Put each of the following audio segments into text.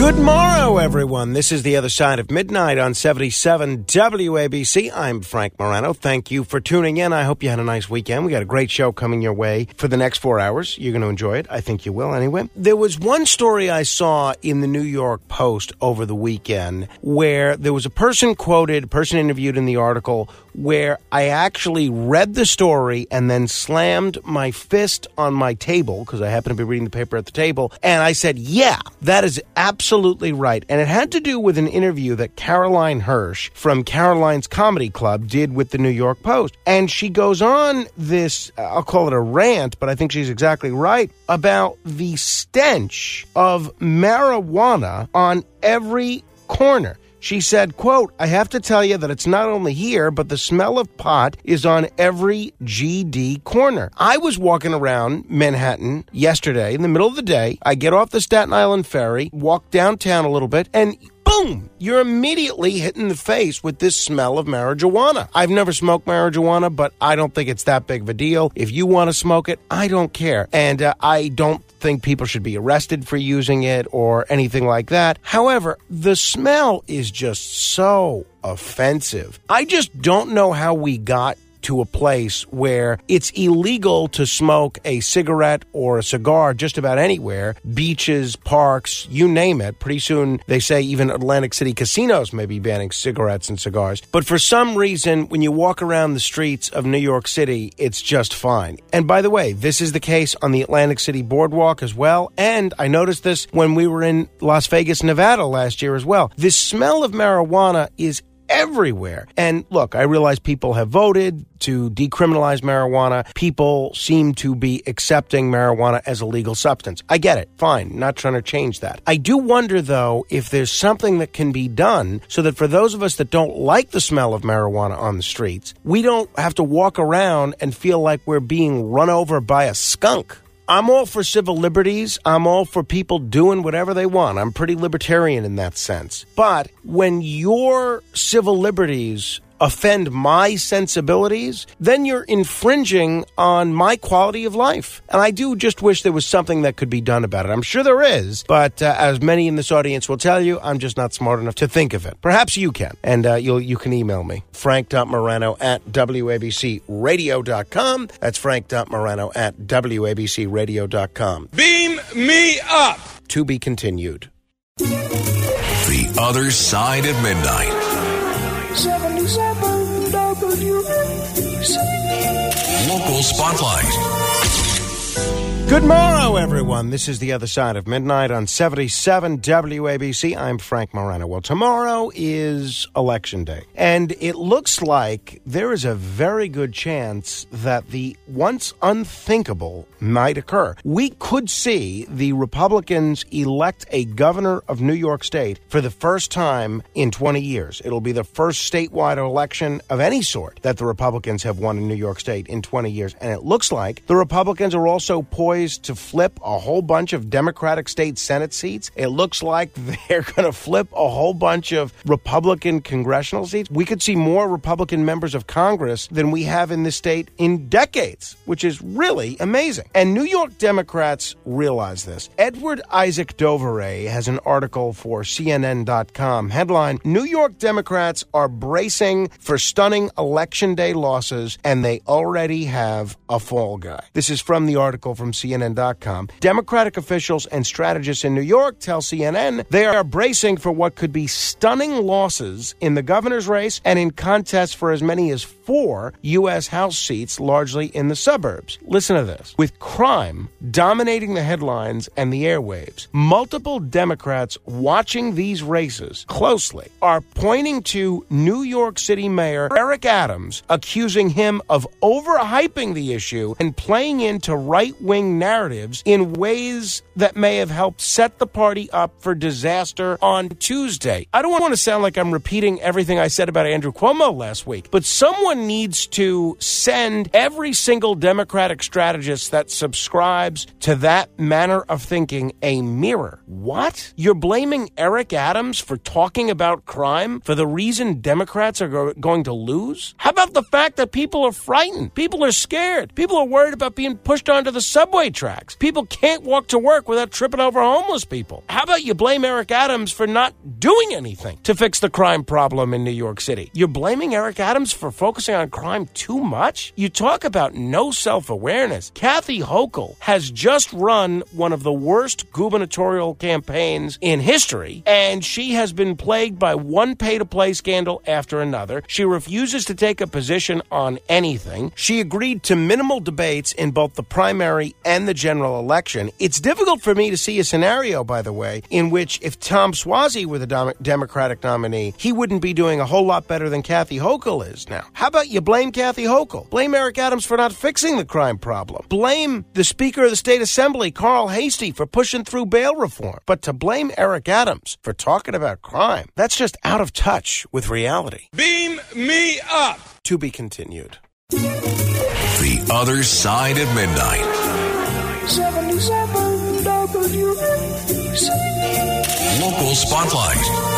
Good morrow, everyone. This is the other side of midnight on 77 WABC. I'm Frank Morano. Thank you for tuning in. I hope you had a nice weekend. We got a great show coming your way for the next four hours. You're going to enjoy it. I think you will anyway. There was one story I saw in the New York Post over the weekend where there was a person quoted, person interviewed in the article where I actually read the story and then slammed my fist on my table because I happened to be reading the paper at the table. And I said, Yeah, that is absolutely right. And it had to do with an interview that Caroline Hirsch from Caroline's Comedy Club did with the New York Post. And she goes on this, uh, I'll call it a rant, but I think she's exactly right about the stench of marijuana on every corner. She said, quote, I have to tell you that it's not only here, but the smell of pot is on every GD corner. I was walking around Manhattan yesterday in the middle of the day. I get off the Staten Island ferry, walk downtown a little bit, and boom, you're immediately hit in the face with this smell of marijuana. I've never smoked marijuana, but I don't think it's that big of a deal. If you want to smoke it, I don't care. And uh, I don't think people should be arrested for using it or anything like that. However, the smell is just so offensive. I just don't know how we got to a place where it's illegal to smoke a cigarette or a cigar just about anywhere beaches, parks, you name it. Pretty soon, they say even Atlantic City casinos may be banning cigarettes and cigars. But for some reason, when you walk around the streets of New York City, it's just fine. And by the way, this is the case on the Atlantic City boardwalk as well. And I noticed this when we were in Las Vegas, Nevada last year as well. This smell of marijuana is everywhere. And look, I realize people have voted to decriminalize marijuana. People seem to be accepting marijuana as a legal substance. I get it. Fine. Not trying to change that. I do wonder, though, if there's something that can be done so that for those of us that don't like the smell of marijuana on the streets, we don't have to walk around and feel like we're being run over by a skunk. I'm all for civil liberties. I'm all for people doing whatever they want. I'm pretty libertarian in that sense. But when your civil liberties offend my sensibilities, then you're infringing on my quality of life. And I do just wish there was something that could be done about it. I'm sure there is, but uh, as many in this audience will tell you, I'm just not smart enough to think of it. Perhaps you can, and uh, you'll, you can email me, frank.morano at wabcradio.com. That's frank.morano at wabcradio.com. Beam me up. To be continued. The Other Side of Midnight. 77 WABC. Local Spotlight. Good morrow, everyone. This is the other side of midnight on 77 WABC. I'm Frank Morano. Well, tomorrow is election day, and it looks like there is a very good chance that the once unthinkable might occur. We could see the Republicans elect a governor of New York State for the first time in 20 years. It'll be the first statewide election of any sort that the Republicans have won in New York State in 20 years, and it looks like the Republicans are also poised to flip a whole bunch of Democratic state Senate seats. It looks like they're going to flip a whole bunch of Republican congressional seats. We could see more Republican members of Congress than we have in this state in decades, which is really amazing. And New York Democrats realize this. Edward Isaac Dovere has an article for CNN.com. Headline New York Democrats are bracing for stunning election day losses, and they already have a fall guy. This is from the article from CNN.com. Democratic officials and strategists in New York tell CNN they are bracing for what could be stunning losses in the governor's race and in contests for as many as four U.S. House seats, largely in the suburbs. Listen to this. With crime dominating the headlines and the airwaves, multiple Democrats watching these races closely are pointing to New York City Mayor Eric Adams, accusing him of overhyping the issue and playing into right wing narratives in ways that may have helped set the party up for disaster on Tuesday. I don't want to sound like I'm repeating everything I said about Andrew Cuomo last week, but someone needs to send every single Democratic strategist that subscribes to that manner of thinking a mirror. What? You're blaming Eric Adams for talking about crime for the reason Democrats are go- going to lose? How about the fact that people are frightened? People are scared. People are worried about being pushed onto the subway tracks. People can't walk to work without tripping over homeless people. How about you blame Eric Adams for not doing anything to fix the crime problem in New York City? You're blaming Eric Adams for focusing on crime too much? You talk about no self awareness. Kathy Hochul has just run one of the worst gubernatorial campaigns in history, and she has been plagued by one pay to play scandal after another. She refuses to take a position on anything. She agreed to minimal debates in both the primary the general election. It's difficult for me to see a scenario, by the way, in which if Tom Suozzi were the Dom- Democratic nominee, he wouldn't be doing a whole lot better than Kathy Hochul is now. How about you blame Kathy Hochul? Blame Eric Adams for not fixing the crime problem. Blame the Speaker of the State Assembly, Carl Heastie, for pushing through bail reform. But to blame Eric Adams for talking about crime, that's just out of touch with reality. Beam me up. To be continued. The Other Side of Midnight. 77 WABC. Local Spotlight.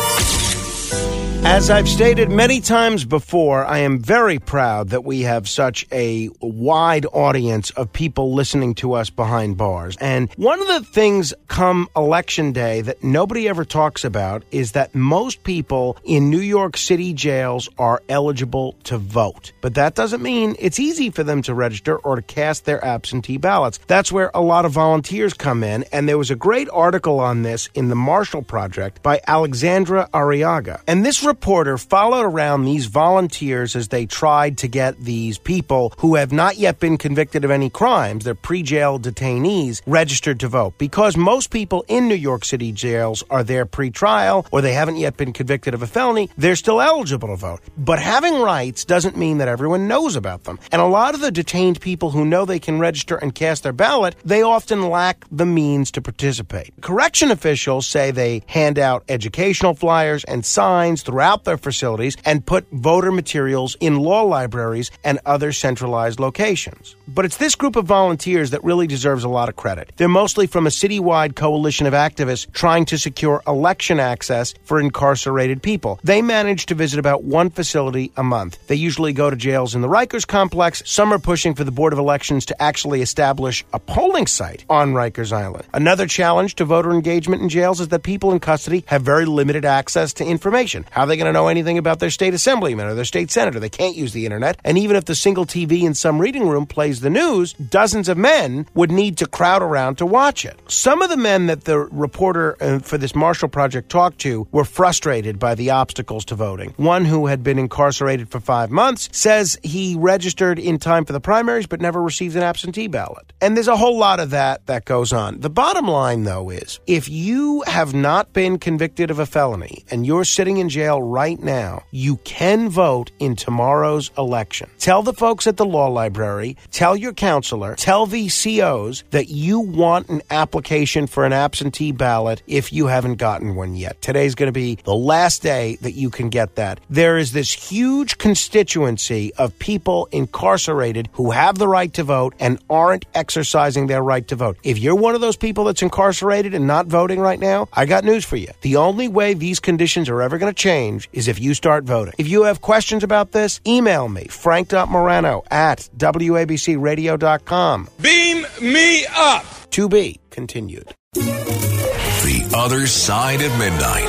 As I've stated many times before, I am very proud that we have such a wide audience of people listening to us behind bars. And one of the things come election day that nobody ever talks about is that most people in New York City jails are eligible to vote. But that doesn't mean it's easy for them to register or to cast their absentee ballots. That's where a lot of volunteers come in. And there was a great article on this in the Marshall Project by Alexandra Arriaga. And this reporter followed around these volunteers as they tried to get these people who have not yet been convicted of any crimes, they're pre jail detainees, registered to vote. Because most people in New York City jails are there pre trial or they haven't yet been convicted of a felony, they're still eligible to vote. But having rights doesn't mean that everyone knows about them. And a lot of the detained people who know they can register and cast their ballot, they often lack the means to participate. Correction officials say they hand out educational flyers and signs throughout their facilities and put voter materials in law libraries and other centralized locations. But it's this group of volunteers that really deserves a lot of credit. They're mostly from a citywide coalition of activists trying to secure election access for incarcerated people. They manage to visit about one facility a month. They usually go to jails in the Rikers complex. Some are pushing for the Board of Elections to actually establish a polling site on Rikers Island. Another challenge to voter engagement in jails is that people in custody have very limited access to information. How are they going to know anything about their state assemblyman or their state senator? They can't use the internet. And even if the single TV in some reading room plays the news, dozens of men would need to crowd around to watch it. Some of the men that the reporter uh, for this Marshall Project talked to were frustrated by the obstacles to voting. One who had been incarcerated for five months says he registered in time for the primaries but never received an absentee ballot. And there's a whole lot of that that goes on. The bottom line, though, is if you have not been convicted of a felony and you're sitting in jail right now, you can vote in tomorrow's election. Tell the folks at the law library, tell your counselor, tell the COs that you want an application for an absentee ballot if you haven't gotten one yet. Today's going to be the last day that you can get that. There is this huge constituency of people incarcerated who have the right to vote and aren't exercising their right to vote. If you're one of those people that's incarcerated and not voting right now, I got news for you. The only way these conditions are ever going to change is if you start voting. If you have questions about this, email me, frank.morano at wabcradio.com. Beam me up. To be continued. The Other Side of Midnight.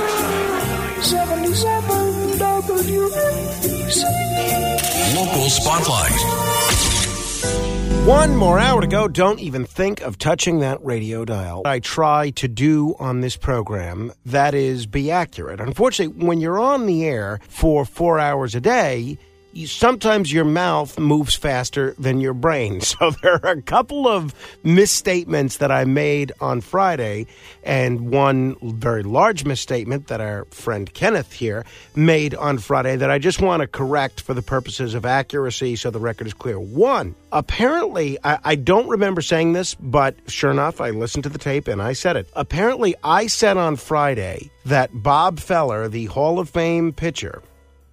77 WABC. Local Spotlight. One more hour to go. Don't even think of touching that radio dial. I try to do on this program that is be accurate. Unfortunately, when you're on the air for four hours a day, sometimes your mouth moves faster than your brain. So there are a couple of misstatements that I made on Friday, and one very large misstatement that our friend Kenneth here made on Friday that I just want to correct for the purposes of accuracy so the record is clear. One, apparently, I, I don't remember saying this, but sure enough, I listened to the tape and I said it. Apparently, I said on Friday that Bob Feller, the Hall of Fame pitcher,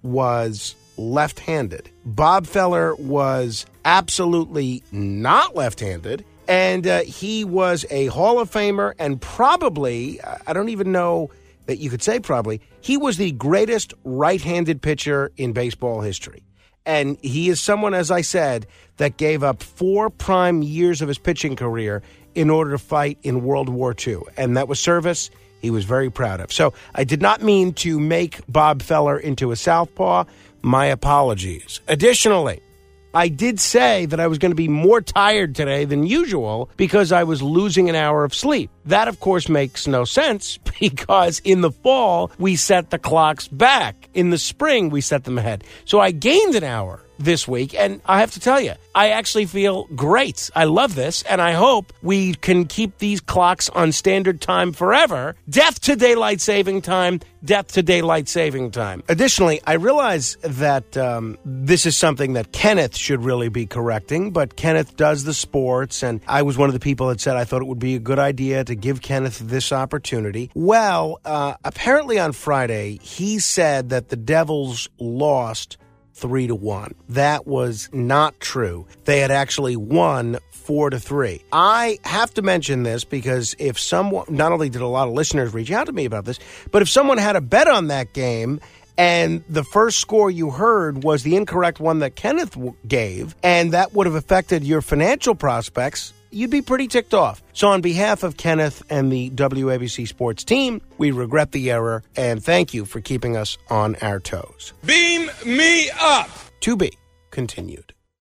was left handed. Bob Feller was absolutely not left handed. And uh, he was a Hall of Famer and probably, I don't even know that you could say probably, he was the greatest right handed pitcher in baseball history. And he is someone, as I said, that gave up four prime years of his pitching career in order to fight in World War II. And that was service he was very proud of. So I did not mean to make Bob Feller into a southpaw. My apologies. Additionally, I did say that I was going to be more tired today than usual because I was losing an hour of sleep. That, of course, makes no sense because in the fall, we set the clocks back. In the spring, we set them ahead. So I gained an hour this week. And I have to tell you, I actually feel great. I love this, and I hope we can keep these clocks on standard time forever. Death to daylight saving time, death to daylight saving time. Additionally, I realize that um, this is something that Kenneth should really be correcting, but Kenneth does the sports, and I was one of the people that said I thought it would be a good idea to give Kenneth this opportunity. Well, uh, apparently on Friday, he said that the Devils lost three to one. That was not true. They had actually won four to three. I have to mention this because if someone, not only did a lot of listeners reach out to me about this, but if someone had a bet on that game and the first score you heard was the incorrect one that Kenneth gave, and that would have affected your financial prospects, you'd be pretty ticked off. So, on behalf of Kenneth and the WABC sports team, we regret the error and thank you for keeping us on our toes. Beam me up. To be continued.